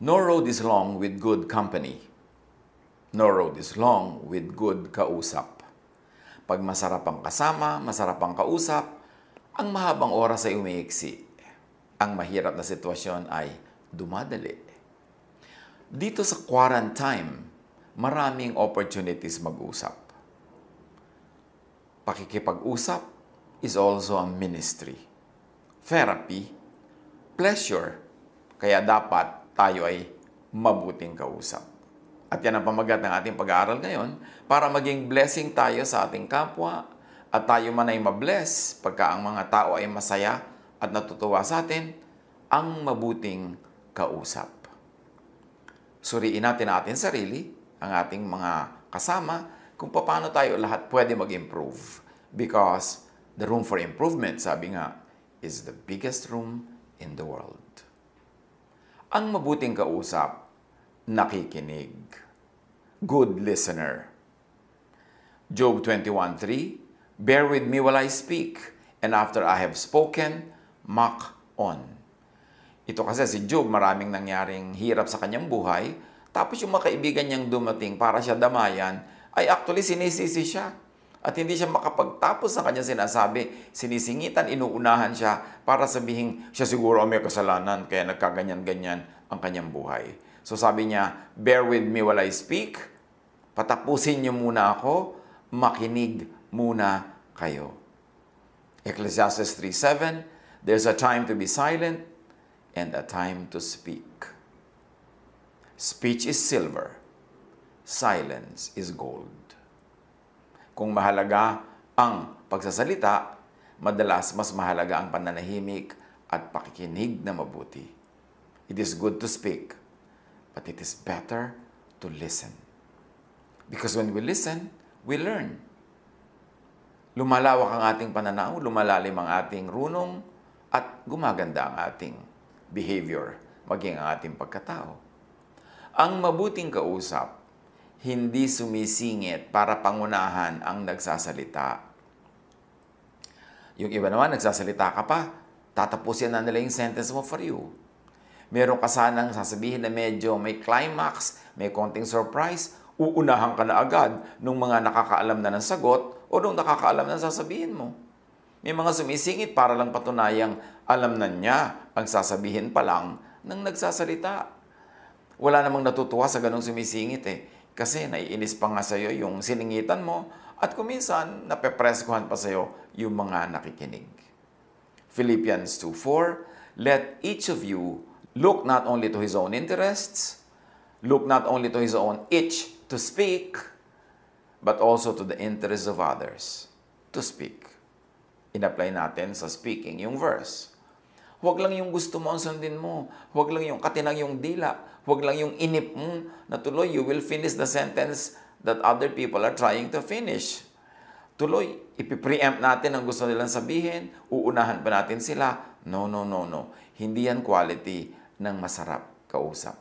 No road is long with good company. No road is long with good kausap. Pag masarap ang kasama, masarap ang kausap, ang mahabang oras ay umiiksi. Ang mahirap na sitwasyon ay dumadali. Dito sa quarantine, maraming opportunities mag-usap. Pakikipag-usap is also a ministry. Therapy, pleasure, kaya dapat tayo ay mabuting kausap. At yan ang pamagat ng ating pag-aaral ngayon para maging blessing tayo sa ating kapwa at tayo man ay mabless pagka ang mga tao ay masaya at natutuwa sa atin, ang mabuting kausap. Suriin natin natin sarili, ang ating mga kasama, kung paano tayo lahat pwede mag-improve. Because the room for improvement, sabi nga, is the biggest room in the world. Ang mabuting kausap, nakikinig. Good listener. Job 21.3 Bear with me while I speak, and after I have spoken, mock on. Ito kasi si Job, maraming nangyaring hirap sa kanyang buhay, tapos yung mga kaibigan niyang dumating para siya damayan, ay actually sinisisi siya. At hindi siya makapagtapos ng kanyang sinasabi, sinisingitan, inuunahan siya para sabihin siya siguro may kasalanan kaya nagkaganyan-ganyan ang kanyang buhay. So sabi niya, bear with me while I speak, patapusin niyo muna ako, makinig muna kayo. Ecclesiastes 3.7, There's a time to be silent and a time to speak. Speech is silver, silence is gold. Kung mahalaga ang pagsasalita, madalas mas mahalaga ang pananahimik at pakikinig na mabuti. It is good to speak, but it is better to listen. Because when we listen, we learn. Lumalawak ang ating pananaw, lumalalim ang ating runong, at gumaganda ang ating behavior, maging ang ating pagkatao. Ang mabuting kausap, hindi sumisingit para pangunahan ang nagsasalita. Yung iba naman, nagsasalita ka pa, tatapusin na nila yung sentence mo for you. Meron ka sanang sasabihin na medyo may climax, may konting surprise, uunahan ka na agad nung mga nakakaalam na ng sagot o nung nakakaalam na sasabihin mo. May mga sumisingit para lang patunayang alam na niya ang sasabihin pa lang ng nagsasalita. Wala namang natutuwa sa ganong sumisingit eh. Kasi naiinis pa nga sa'yo yung siningitan mo at kuminsan napepreskuhan pa sa'yo yung mga nakikinig. Philippians 2.4 Let each of you look not only to his own interests, look not only to his own itch to speak, but also to the interests of others to speak in-apply natin sa speaking yung verse. Huwag lang yung gusto mo ang sundin mo. Huwag lang yung katinang yung dila. Huwag lang yung inip mo na tuloy, you will finish the sentence that other people are trying to finish. Tuloy, ipipreempt natin ang gusto nilang sabihin, uunahan pa natin sila. No, no, no, no. Hindi yan quality ng masarap kausap.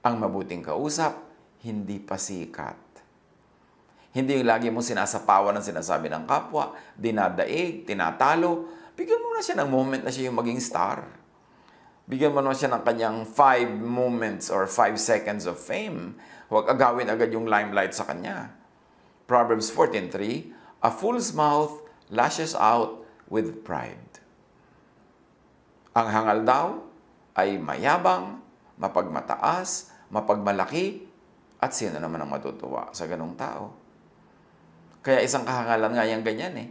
Ang mabuting kausap, hindi pasikat. Hindi yung lagi mo sinasapawan ng sinasabi ng kapwa, dinadaig, tinatalo. Bigyan mo na siya ng moment na siya yung maging star. Bigyan mo na siya ng kanyang five moments or five seconds of fame. Huwag agawin agad yung limelight sa kanya. Proverbs 14.3 A fool's mouth lashes out with pride. Ang hangal daw ay mayabang, mapagmataas, mapagmalaki, at sino naman ang matutuwa sa ganong tao? Kaya isang kahangalan nga yung ganyan eh.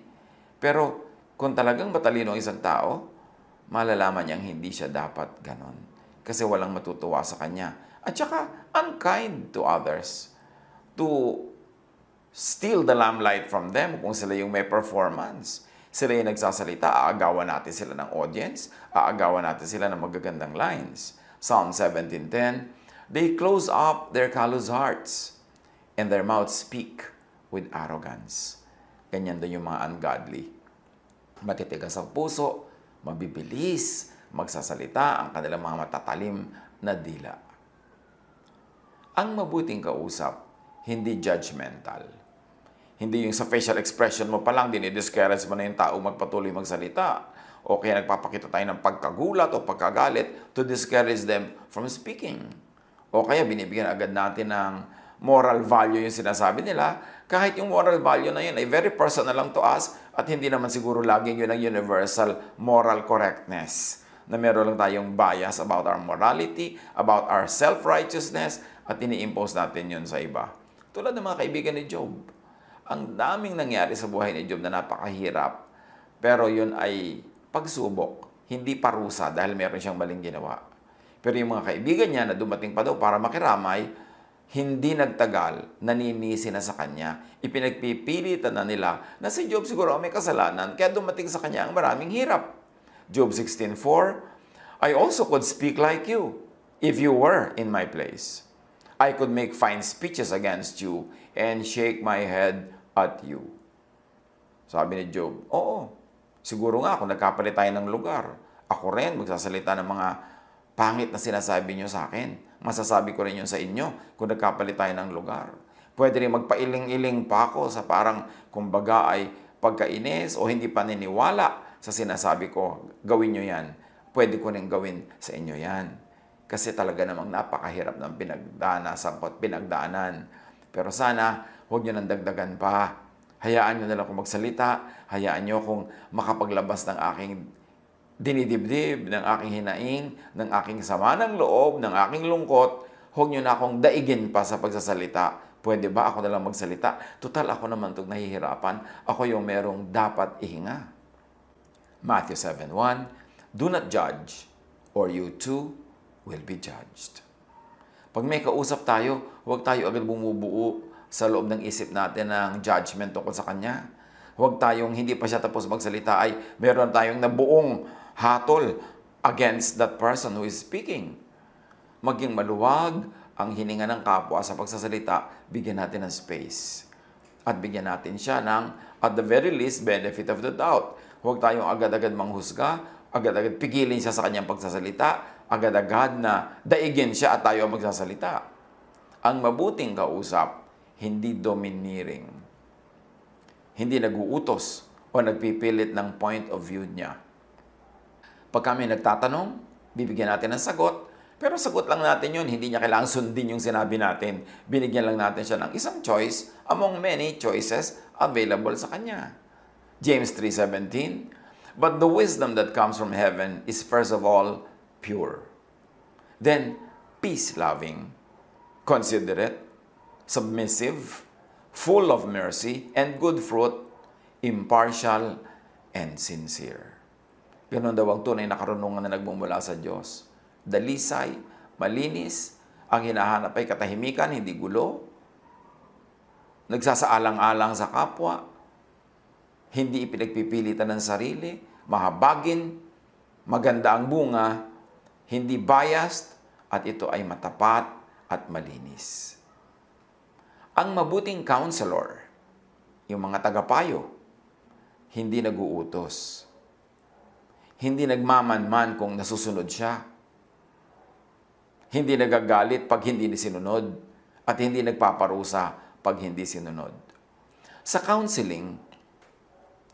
Pero kung talagang matalino ang isang tao, malalaman niyang hindi siya dapat ganon. Kasi walang matutuwa sa kanya. At saka, unkind to others. To steal the lamplight from them kung sila yung may performance. Sila yung nagsasalita, aagawan natin sila ng audience, aagawan natin sila ng magagandang lines. Psalm 17.10 They close up their callous hearts, and their mouths speak with arrogance. Ganyan din yung mga ungodly. Matitigas ang puso, mabibilis, magsasalita ang kanilang mga matatalim na dila. Ang mabuting kausap, hindi judgmental. Hindi yung sa facial expression mo pa lang, dinidiscourage mo na yung tao magpatuloy magsalita. o kaya nagpapakita tayo ng pagkagulat o pagkagalit to discourage them from speaking. O kaya binibigyan agad natin ng moral value yung sinasabi nila, kahit yung moral value na yun ay very personal lang to us at hindi naman siguro laging yun ang universal moral correctness na meron lang tayong bias about our morality, about our self-righteousness, at ini-impose natin yun sa iba. Tulad ng mga kaibigan ni Job. Ang daming nangyari sa buhay ni Job na napakahirap, pero yun ay pagsubok, hindi parusa dahil meron siyang maling ginawa. Pero yung mga kaibigan niya na dumating pa daw para makiramay, hindi nagtagal, naninisi na sa kanya. Ipinagpipilitan na nila na si Job siguro may kasalanan, kaya dumating sa kanya ang maraming hirap. Job 16.4, I also could speak like you if you were in my place. I could make fine speeches against you and shake my head at you. Sabi ni Job, oo, siguro nga kung nagkapalit tayo ng lugar, ako rin magsasalita ng mga pangit na sinasabi nyo sa akin. Masasabi ko rin yun sa inyo kung nagkapalit tayo ng lugar. Pwede rin magpailing-iling pa ako sa parang kumbaga ay pagkainis o hindi paniniwala sa sinasabi ko, gawin nyo yan. Pwede ko rin gawin sa inyo yan. Kasi talaga namang napakahirap ng pinagdanasan ko at pinagdaanan. Pero sana, huwag nyo nang dagdagan pa. Hayaan nyo na lang akong magsalita. Hayaan nyo akong makapaglabas ng aking dinidibdib, ng aking hinaing, ng aking sama ng loob, ng aking lungkot. Huwag nyo na akong daigin pa sa pagsasalita. Pwede ba ako na lang magsalita? Total, ako naman itong nahihirapan. Ako yung merong dapat ihinga. Matthew 7.1 Do not judge, or you too will be judged. Pag may kausap tayo, huwag tayo agad bumubuo sa loob ng isip natin ng judgment tungkol sa Kanya. Huwag tayong hindi pa siya tapos magsalita ay meron tayong nabuong hatol against that person who is speaking. Maging maluwag ang hininga ng kapwa sa pagsasalita, bigyan natin ng space. At bigyan natin siya ng, at the very least, benefit of the doubt. Huwag tayong agad-agad manghusga, agad-agad pigilin siya sa kanyang pagsasalita, agad-agad na daigin siya at tayo ang magsasalita. Ang mabuting kausap, hindi domineering. Hindi naguutos o nagpipilit ng point of view niya. Pag kami nagtatanong, bibigyan natin ng sagot, pero sagot lang natin yun, hindi niya kailangang sundin yung sinabi natin. Binigyan lang natin siya ng isang choice among many choices available sa kanya. James 3.17 But the wisdom that comes from heaven is first of all pure. Then, peace-loving, considerate, submissive, full of mercy and good fruit, impartial, and sincere. Ganon daw ang tunay na karunungan na nagmumula sa Diyos. Dalisay, malinis, ang hinahanap ay katahimikan, hindi gulo, nagsasaalang-alang sa kapwa, hindi ipinagpipilitan ng sarili, mahabagin, maganda ang bunga, hindi biased, at ito ay matapat at malinis. Ang mabuting counselor, yung mga tagapayo, hindi naguutos. Hindi nagmamanman kung nasusunod siya. Hindi nagagalit pag hindi sinunod at hindi nagpaparusa pag hindi sinunod. Sa counseling,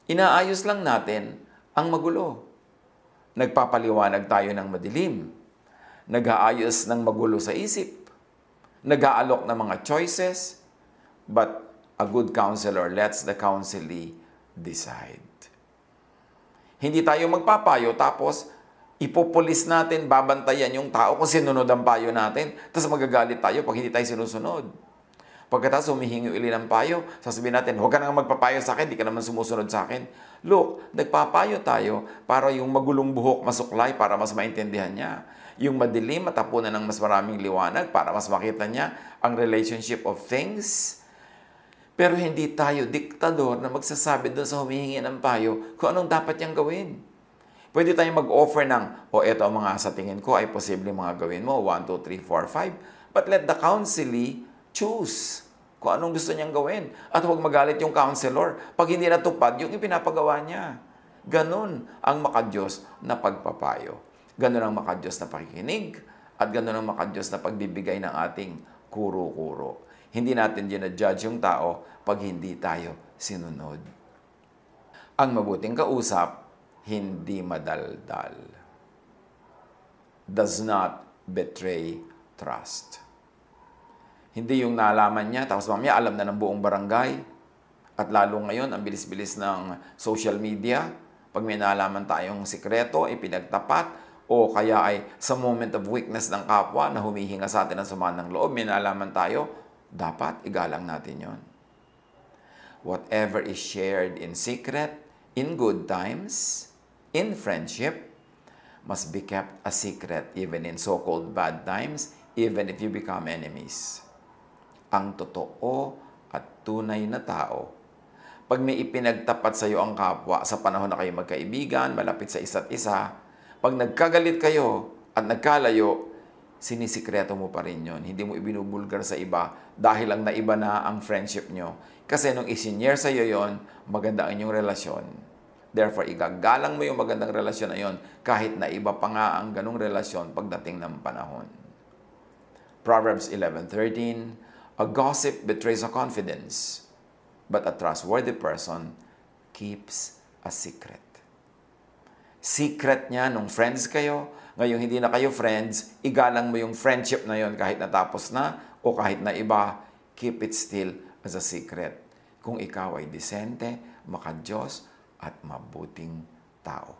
inaayos lang natin ang magulo. Nagpapaliwanag tayo ng madilim. Nag-aayos ng magulo sa isip. Nag-aalok ng mga choices. But a good counselor lets the counselee decide. Hindi tayo magpapayo tapos ipopulis natin, babantayan yung tao kung sinunod ang payo natin. Tapos magagalit tayo pag hindi tayo sinusunod. Pagkatapos humihingi uli ng payo, sasabihin natin, huwag ka nang magpapayo sa akin, di ka naman sumusunod sa akin. Look, nagpapayo tayo para yung magulong buhok masuklay para mas maintindihan niya. Yung madilim matapunan ng mas maraming liwanag para mas makita niya ang relationship of things pero hindi tayo diktador na magsasabi doon sa humihingi ng payo kung anong dapat niyang gawin. Pwede tayong mag-offer ng, o oh, eto ang mga sa tingin ko ay posible mga gawin mo, 1, 2, 3, 4, 5. But let the counselee choose kung anong gusto niyang gawin. At huwag magalit yung counselor pag hindi natupad yung ipinapagawa niya. Ganon ang makadiyos na pagpapayo. Ganon ang makadiyos na pakikinig. At ganon ang makadiyos na pagbibigay ng ating kuro-kuro. Hindi natin judge yung tao pag hindi tayo sinunod. Ang mabuting kausap, hindi madaldal. Does not betray trust. Hindi yung nalaman niya, tapos mamaya alam na ng buong barangay. At lalo ngayon, ang bilis-bilis ng social media, pag may nalaman tayong sikreto, ipinagtapat, o kaya ay sa moment of weakness ng kapwa na humihinga sa atin ng sama ng loob, may nalaman tayo, dapat igalang natin yon. Whatever is shared in secret, in good times, in friendship, must be kept a secret even in so-called bad times, even if you become enemies. Ang totoo at tunay na tao, pag may ipinagtapat sa iyo ang kapwa sa panahon na kayo magkaibigan, malapit sa isa't isa, pag nagkagalit kayo at nagkalayo, sinisikreto mo pa rin yon. Hindi mo ibinubulgar sa iba dahil lang naiba na ang friendship nyo. Kasi nung isinyer sa iyo yon, maganda ang inyong relasyon. Therefore, igagalang mo yung magandang relasyon na yon kahit na iba pa nga ang ganong relasyon pagdating ng panahon. Proverbs 11.13 A gossip betrays a confidence, but a trustworthy person keeps a secret. Secret niya nung friends kayo, ngayon hindi na kayo friends, igalang mo yung friendship na yon kahit natapos na o kahit na iba, keep it still as a secret. Kung ikaw ay disente, makadiyos, at mabuting tao.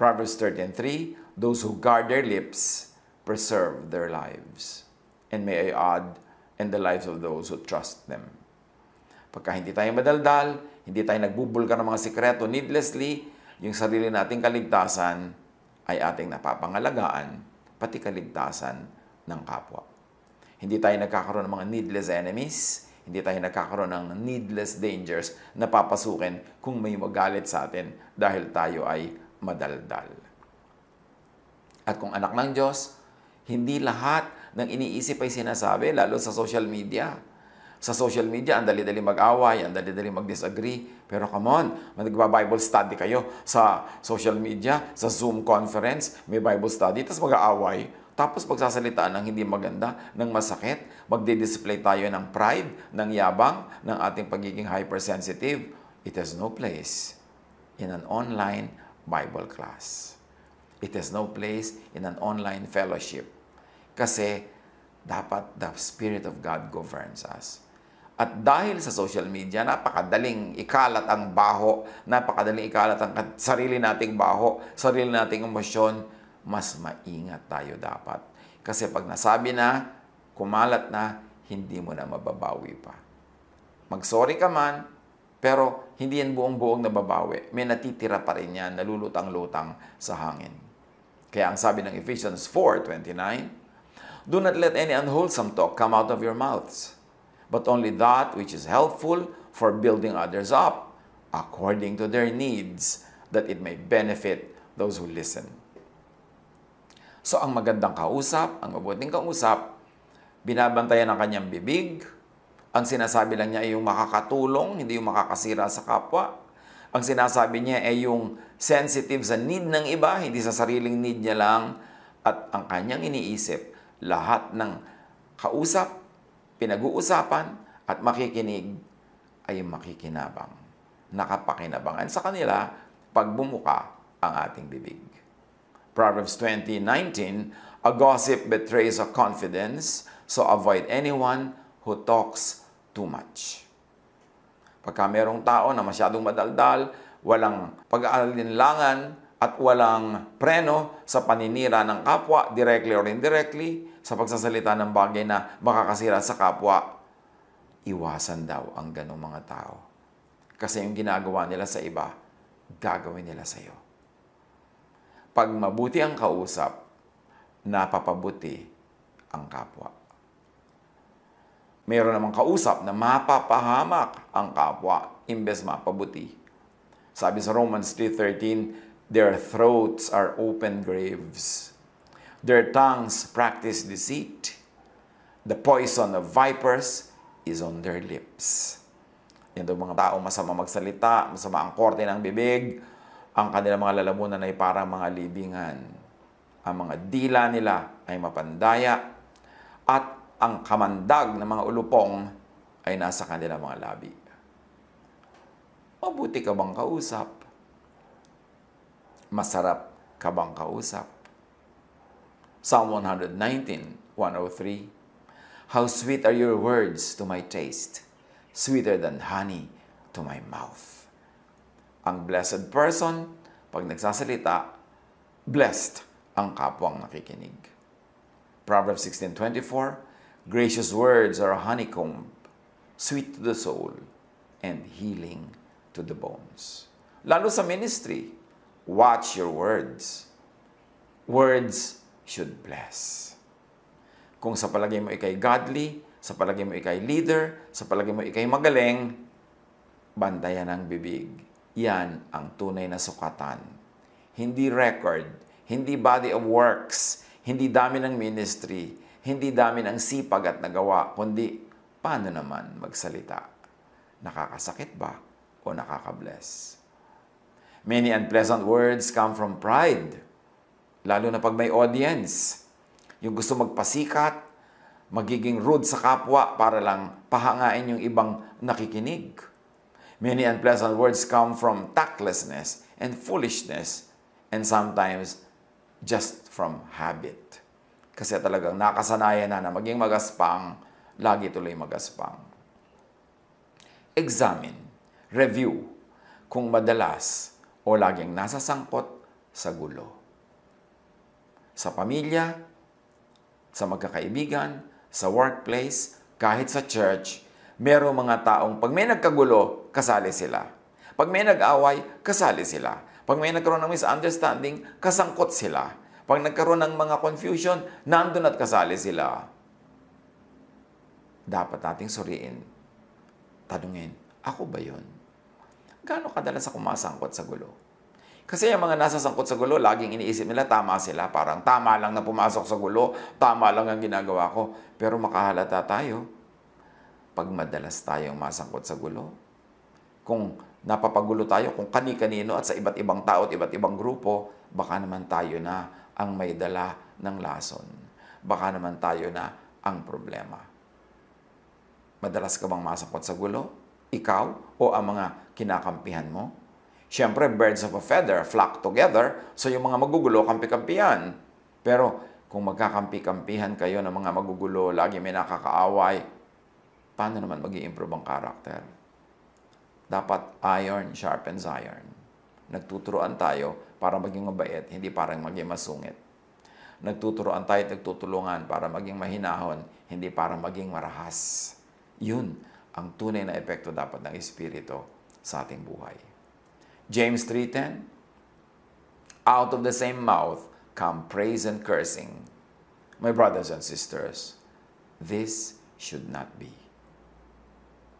Proverbs 13.3 Those who guard their lips preserve their lives and may I add, and the lives of those who trust them. Pagka hindi tayo madaldal, hindi tayo nagbubulgar ng mga sikreto needlessly, yung sarili nating kaligtasan ay ating napapangalagaan, pati kaligtasan ng kapwa. Hindi tayo nagkakaroon ng mga needless enemies, hindi tayo nagkakaroon ng needless dangers na papasukin kung may magalit sa atin dahil tayo ay madaldal. At kung anak ng Diyos, hindi lahat ng iniisip ay sinasabi, lalo sa social media. Sa social media, ang dali-dali mag-away, ang dali-dali mag-disagree. Pero come on, nagba-Bible study kayo sa social media, sa Zoom conference, may Bible study, tapos mag-aaway. Tapos pagsasalitaan ng hindi maganda, ng masakit, magdi-display tayo ng pride, ng yabang, ng ating pagiging hypersensitive. It has no place in an online Bible class. It has no place in an online fellowship kasi dapat the Spirit of God governs us. At dahil sa social media, napakadaling ikalat ang baho, napakadaling ikalat ang sarili nating baho, sarili nating emosyon, mas maingat tayo dapat. Kasi pag nasabi na, kumalat na, hindi mo na mababawi pa. Magsorry ka man, pero hindi yan buong-buong nababawi. May natitira pa rin yan, nalulutang-lutang sa hangin. Kaya ang sabi ng Ephesians 4.29, Do not let any unwholesome talk come out of your mouths, but only that which is helpful for building others up, according to their needs, that it may benefit those who listen. So ang magandang kausap, ang mabuting kausap, binabantayan ang kanyang bibig, ang sinasabi lang niya ay yung makakatulong, hindi yung makakasira sa kapwa. Ang sinasabi niya ay yung sensitive sa need ng iba, hindi sa sariling need niya lang. At ang kanyang iniisip lahat ng kausap, pinag-uusapan, at makikinig ay makikinabang. Nakapakinabangan sa kanila pag bumuka ang ating bibig. Proverbs 20:19, A gossip betrays a confidence, so avoid anyone who talks too much. Pagka merong tao na masyadong madaldal, walang pag-aalinlangan, at walang preno sa paninira ng kapwa, directly or indirectly, sa pagsasalita ng bagay na makakasira sa kapwa, iwasan daw ang ganong mga tao. Kasi yung ginagawa nila sa iba, gagawin nila sa iyo. Pag mabuti ang kausap, napapabuti ang kapwa. Mayroon namang kausap na mapapahamak ang kapwa imbes mapabuti. Sabi sa Romans 3.13, Their throats are open graves. Their tongues practice deceit. The poison of vipers is on their lips. Yan mga tao masama magsalita, masama ang korte ng bibig, ang kanilang mga lalamunan ay parang mga libingan. Ang mga dila nila ay mapandaya, at ang kamandag ng mga ulupong ay nasa kanilang mga labi. Mabuti ka bang kausap? Masarap ka bang kausap? Psalm 119, 103. How sweet are your words to my taste, sweeter than honey to my mouth. Ang blessed person, pag nagsasalita, blessed ang kapwang nakikinig. Proverbs 16.24, Gracious words are a honeycomb, sweet to the soul, and healing to the bones. Lalo sa ministry, watch your words. Words should bless. Kung sa palagay mo ikay godly, sa palagay mo ikay leader, sa palagay mo ikay magaling, bantayan ang bibig. Yan ang tunay na sukatan. Hindi record, hindi body of works, hindi dami ng ministry, hindi dami ng sipag at nagawa, kundi paano naman magsalita. Nakakasakit ba o nakakabless? Many unpleasant words come from pride, lalo na pag may audience. Yung gusto magpasikat, magiging rude sa kapwa para lang pahangain yung ibang nakikinig. Many unpleasant words come from tactlessness and foolishness and sometimes just from habit. Kasi talagang nakasanayan na na maging magaspang, lagi tuloy magaspang. Examine, review, kung madalas o laging nasa sangkot sa gulo. Sa pamilya, sa magkakaibigan, sa workplace, kahit sa church, merong mga taong pag may nagkagulo, kasali sila. Pag may nag-away, kasali sila. Pag may nagkaroon ng misunderstanding, kasangkot sila. Pag nagkaroon ng mga confusion, nandun at kasali sila. Dapat nating suriin. Tanungin, ako ba yun? Gaano kadalas ako masangkot sa gulo? Kasi yung mga nasa sangkot sa gulo, laging iniisip nila tama sila. Parang tama lang na pumasok sa gulo, tama lang ang ginagawa ko. Pero makahalata tayo pag madalas tayong masangkot sa gulo. Kung napapagulo tayo kung kani-kanino at sa iba't ibang tao at iba't ibang grupo, baka naman tayo na ang may dala ng lason. Baka naman tayo na ang problema. Madalas ka bang masakot sa gulo? Ikaw o ang mga kinakampihan mo? Siyempre, birds of a feather flock together, so yung mga magugulo, kampi-kampihan. Pero kung magkakampi-kampihan kayo ng mga magugulo, lagi may nakakaaway, paano naman mag improve ang karakter? Dapat iron sharpens iron. Nagtuturoan tayo para maging mabait, hindi para maging masungit. Nagtuturoan tayo at nagtutulungan para maging mahinahon, hindi para maging marahas. Yun ang tunay na epekto dapat ng Espiritu sa ating buhay. James 3.10 Out of the same mouth come praise and cursing. My brothers and sisters, this should not be.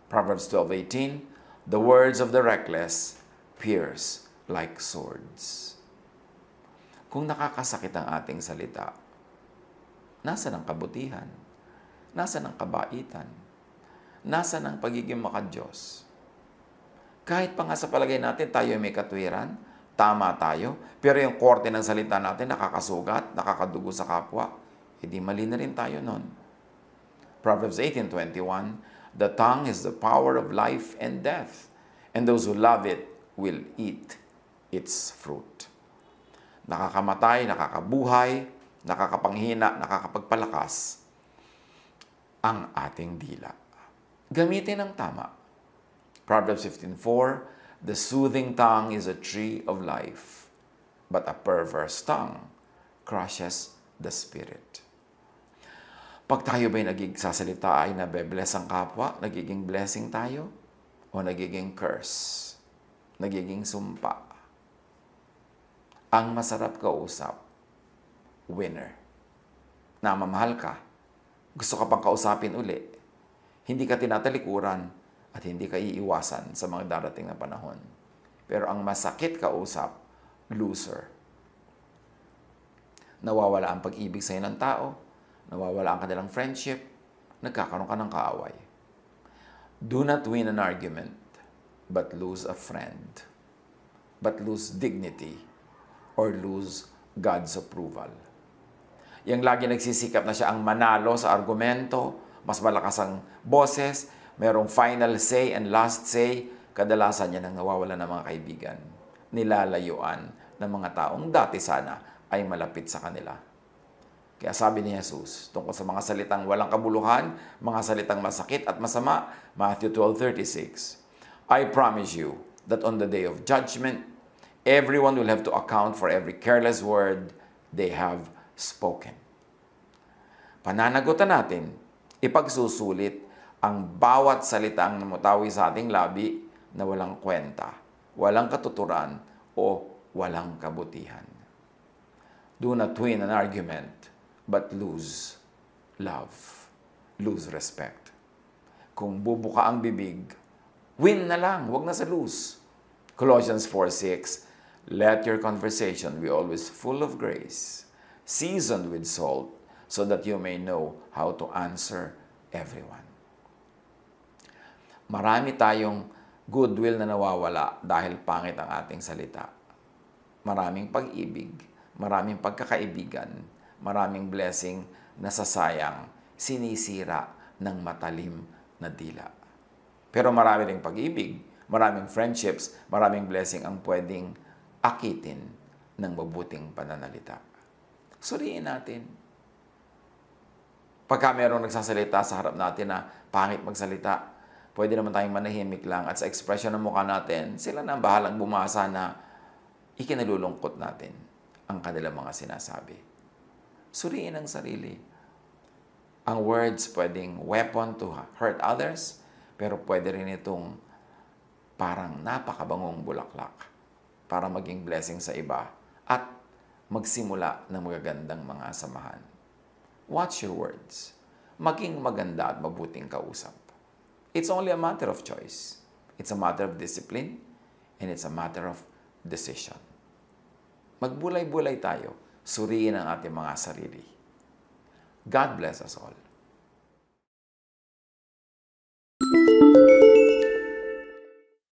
Proverbs 12.18 The words of the reckless pierce like swords. Kung nakakasakit ang ating salita, nasa ng kabutihan? Nasa ng kabaitan? Nasa ng pagiging makadiyos? Kahit pa nga sa palagay natin tayo may katwiran, tama tayo, pero yung korte ng salita natin nakakasugat, nakakadugo sa kapwa, hindi mali na rin tayo nun. Proverbs 18.21 The tongue is the power of life and death, and those who love it will eat its fruit nakakamatay, nakakabuhay, nakakapanghina, nakakapagpalakas ang ating dila. Gamitin ang tama. Proverbs 15.4 The soothing tongue is a tree of life, but a perverse tongue crushes the spirit. Pag tayo ba'y nagigsasalita ay nabe-bless ang kapwa, nagiging blessing tayo, o nagiging curse, nagiging sumpa, ang masarap kausap, winner. Namamahal ka, gusto ka pang kausapin uli, hindi ka tinatalikuran at hindi ka iiwasan sa mga darating na panahon. Pero ang masakit kausap, loser. Nawawala ang pag-ibig sa'yo ng tao, nawawala ang kanilang friendship, nagkakaroon ka ng kaaway. Do not win an argument, but lose a friend. But lose dignity or lose God's approval. Yung lagi nagsisikap na siya ang manalo sa argumento, mas malakas ang boses, merong final say and last say, kadalasan niya nang nawawala ng mga kaibigan. Nilalayuan ng mga taong dati sana ay malapit sa kanila. Kaya sabi ni Jesus, tungkol sa mga salitang walang kabuluhan, mga salitang masakit at masama, Matthew 12.36, I promise you that on the day of judgment, everyone will have to account for every careless word they have spoken. Pananagutan natin, ipagsusulit ang bawat salitang namutawi sa ating labi na walang kwenta, walang katuturan, o walang kabutihan. Do not win an argument but lose love, lose respect. Kung bubuka ang bibig, win na lang, wag na sa lose. Colossians 4:6 Let your conversation be always full of grace, seasoned with salt, so that you may know how to answer everyone. Marami tayong goodwill na nawawala dahil pangit ang ating salita. Maraming pag-ibig, maraming pagkakaibigan, maraming blessing na sasayang, sinisira ng matalim na dila. Pero marami ring pag-ibig, maraming friendships, maraming blessing ang pwedeng akitin ng mabuting pananalita. Suriin natin. Pagka mayroong nagsasalita sa harap natin na pangit magsalita, pwede naman tayong manahimik lang at sa expression ng mukha natin, sila na ang bahalang bumasa na ikinalulungkot natin ang kanilang mga sinasabi. Suriin ang sarili. Ang words pwedeng weapon to hurt others, pero pwede rin itong parang napakabangong bulaklak para maging blessing sa iba at magsimula ng magagandang mga samahan. Watch your words. Maging maganda at mabuting kausap. It's only a matter of choice. It's a matter of discipline and it's a matter of decision. Magbulay-bulay tayo, suriin ang ating mga sarili. God bless us all.